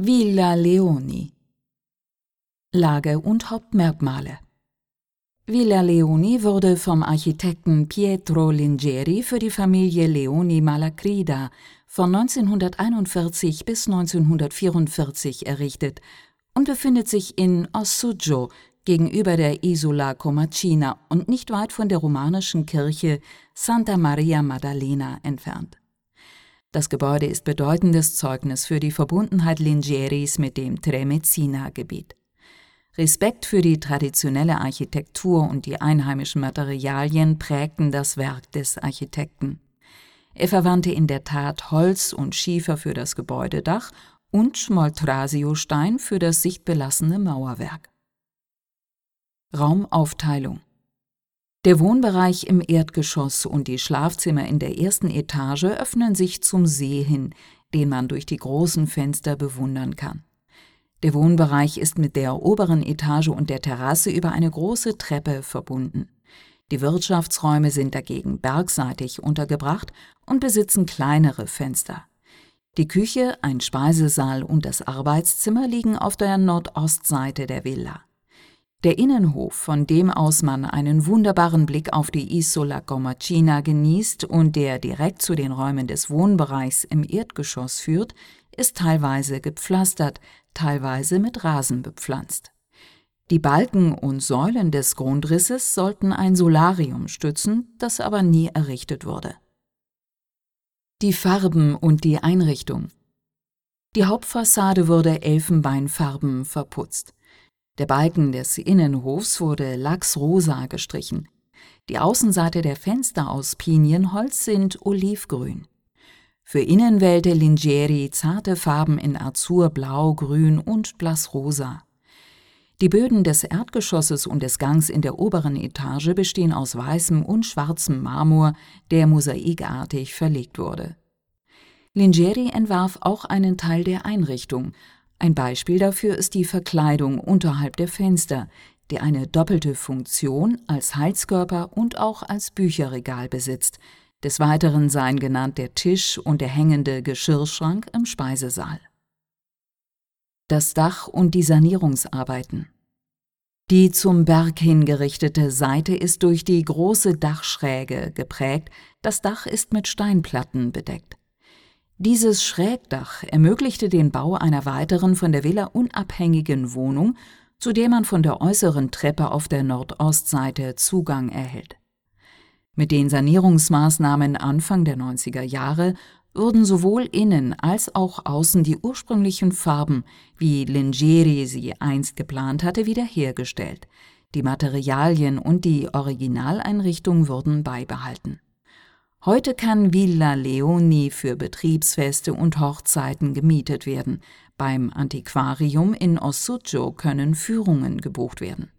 Villa Leoni Lage und Hauptmerkmale Villa Leoni wurde vom Architekten Pietro Lingeri für die Familie Leoni Malagrida von 1941 bis 1944 errichtet und befindet sich in Ossuggio gegenüber der Isola Comacina und nicht weit von der romanischen Kirche Santa Maria Maddalena entfernt. Das Gebäude ist bedeutendes Zeugnis für die Verbundenheit Lingeris mit dem Tremezina-Gebiet. Respekt für die traditionelle Architektur und die einheimischen Materialien prägten das Werk des Architekten. Er verwandte in der Tat Holz und Schiefer für das Gebäudedach und Schmoltrasio-Stein für das sichtbelassene Mauerwerk. Raumaufteilung der Wohnbereich im Erdgeschoss und die Schlafzimmer in der ersten Etage öffnen sich zum See hin, den man durch die großen Fenster bewundern kann. Der Wohnbereich ist mit der oberen Etage und der Terrasse über eine große Treppe verbunden. Die Wirtschaftsräume sind dagegen bergseitig untergebracht und besitzen kleinere Fenster. Die Küche, ein Speisesaal und das Arbeitszimmer liegen auf der Nordostseite der Villa. Der Innenhof, von dem aus man einen wunderbaren Blick auf die Isola Comacina genießt und der direkt zu den Räumen des Wohnbereichs im Erdgeschoss führt, ist teilweise gepflastert, teilweise mit Rasen bepflanzt. Die Balken und Säulen des Grundrisses sollten ein Solarium stützen, das aber nie errichtet wurde. Die Farben und die Einrichtung Die Hauptfassade wurde elfenbeinfarben verputzt. Der Balken des Innenhofs wurde lachsrosa gestrichen. Die Außenseite der Fenster aus Pinienholz sind olivgrün. Für innen wählte Lingeri zarte Farben in Azur, Blau, Grün und Blassrosa. Die Böden des Erdgeschosses und des Gangs in der oberen Etage bestehen aus weißem und schwarzem Marmor, der mosaikartig verlegt wurde. Lingeri entwarf auch einen Teil der Einrichtung, ein Beispiel dafür ist die Verkleidung unterhalb der Fenster, die eine doppelte Funktion als Heizkörper und auch als Bücherregal besitzt. Des Weiteren seien genannt der Tisch und der hängende Geschirrschrank im Speisesaal. Das Dach und die Sanierungsarbeiten. Die zum Berg hingerichtete Seite ist durch die große Dachschräge geprägt, das Dach ist mit Steinplatten bedeckt. Dieses Schrägdach ermöglichte den Bau einer weiteren von der Villa unabhängigen Wohnung, zu der man von der äußeren Treppe auf der Nordostseite Zugang erhält. Mit den Sanierungsmaßnahmen Anfang der 90er Jahre wurden sowohl innen als auch außen die ursprünglichen Farben, wie Lingeri sie einst geplant hatte, wiederhergestellt. Die Materialien und die Originaleinrichtung wurden beibehalten. Heute kann Villa Leoni für Betriebsfeste und Hochzeiten gemietet werden. Beim Antiquarium in Ossuggio können Führungen gebucht werden